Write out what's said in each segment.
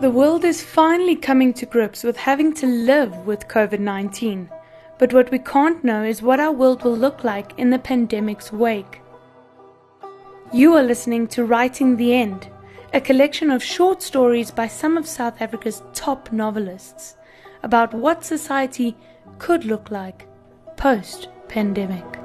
The world is finally coming to grips with having to live with COVID 19. But what we can't know is what our world will look like in the pandemic's wake. You are listening to Writing the End, a collection of short stories by some of South Africa's top novelists about what society could look like post pandemic.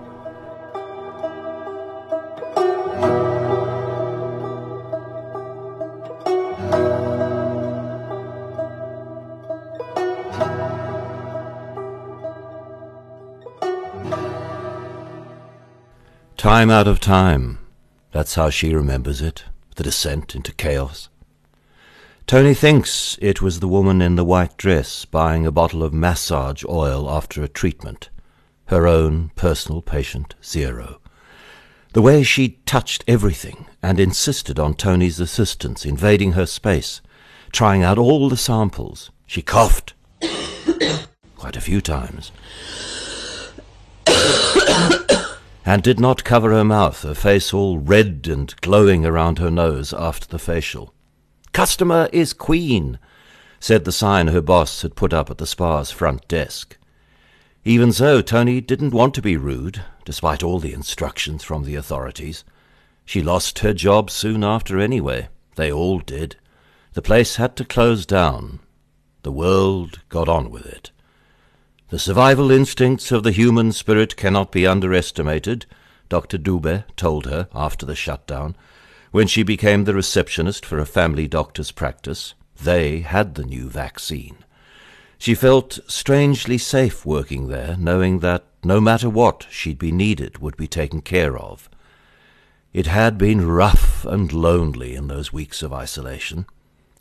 Time out of time. That's how she remembers it, the descent into chaos. Toni thinks it was the woman in the white dress buying a bottle of massage oil after a treatment. Her own personal patient, Zero. The way she touched everything and insisted on Toni's assistance, invading her space, trying out all the samples. She coughed quite a few times and did not cover her mouth, her face all red and glowing around her nose after the facial. Customer is queen, said the sign her boss had put up at the spa's front desk. Even so, Toni didn't want to be rude, despite all the instructions from the authorities. She lost her job soon after anyway. They all did. The place had to close down. The world got on with it. The survival instincts of the human spirit cannot be underestimated, Dr. Dube told her after the shutdown, when she became the receptionist for a family doctor's practice. They had the new vaccine. She felt strangely safe working there, knowing that no matter what she'd be needed would be taken care of. It had been rough and lonely in those weeks of isolation,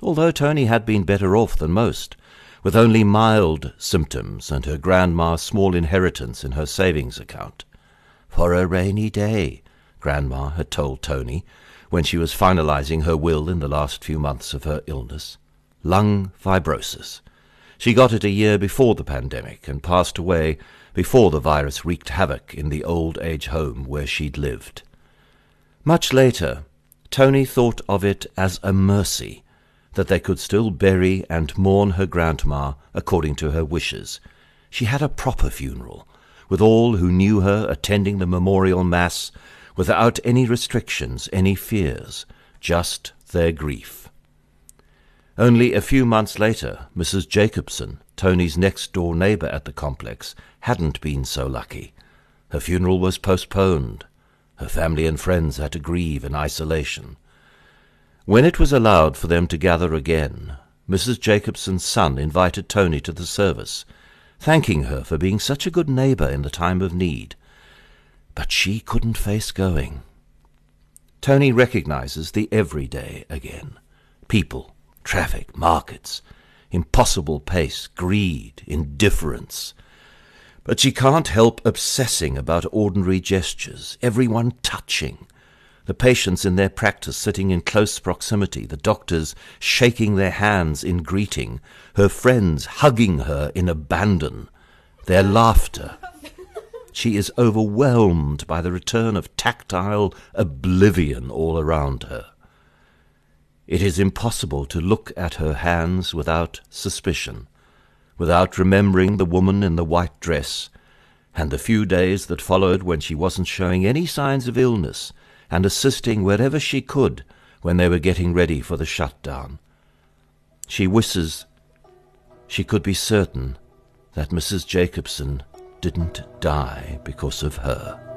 although Toni had been better off than most with only mild symptoms and her grandma's small inheritance in her savings account. For a rainy day, Grandma had told Toni when she was finalizing her will in the last few months of her illness. Lung fibrosis. She got it a year before the pandemic and passed away before the virus wreaked havoc in the old age home where she'd lived. Much later, Toni thought of it as a mercy that they could still bury and mourn her grandma according to her wishes. She had a proper funeral, with all who knew her attending the memorial mass without any restrictions, any fears, just their grief. Only a few months later, Mrs. Jacobson, Toni's next door neighbor at the complex, hadn't been so lucky. Her funeral was postponed. Her family and friends had to grieve in isolation. When it was allowed for them to gather again, Mrs. Jacobson's son invited Toni to the service, thanking her for being such a good neighbor in the time of need. But she couldn't face going. Toni recognizes the everyday again. People, traffic, markets, impossible pace, greed, indifference. But she can't help obsessing about ordinary gestures, everyone touching, the patients in their practice sitting in close proximity, the doctors shaking their hands in greeting, her friends hugging her in abandon, their laughter. She is overwhelmed by the return of tactile oblivion all around her. It is impossible to look at her hands without suspicion, without remembering the woman in the white dress, and the few days that followed when she wasn't showing any signs of illness and assisting wherever she could when they were getting ready for the shutdown. She wishes she could be certain that Mrs. Jacobson didn't die because of her.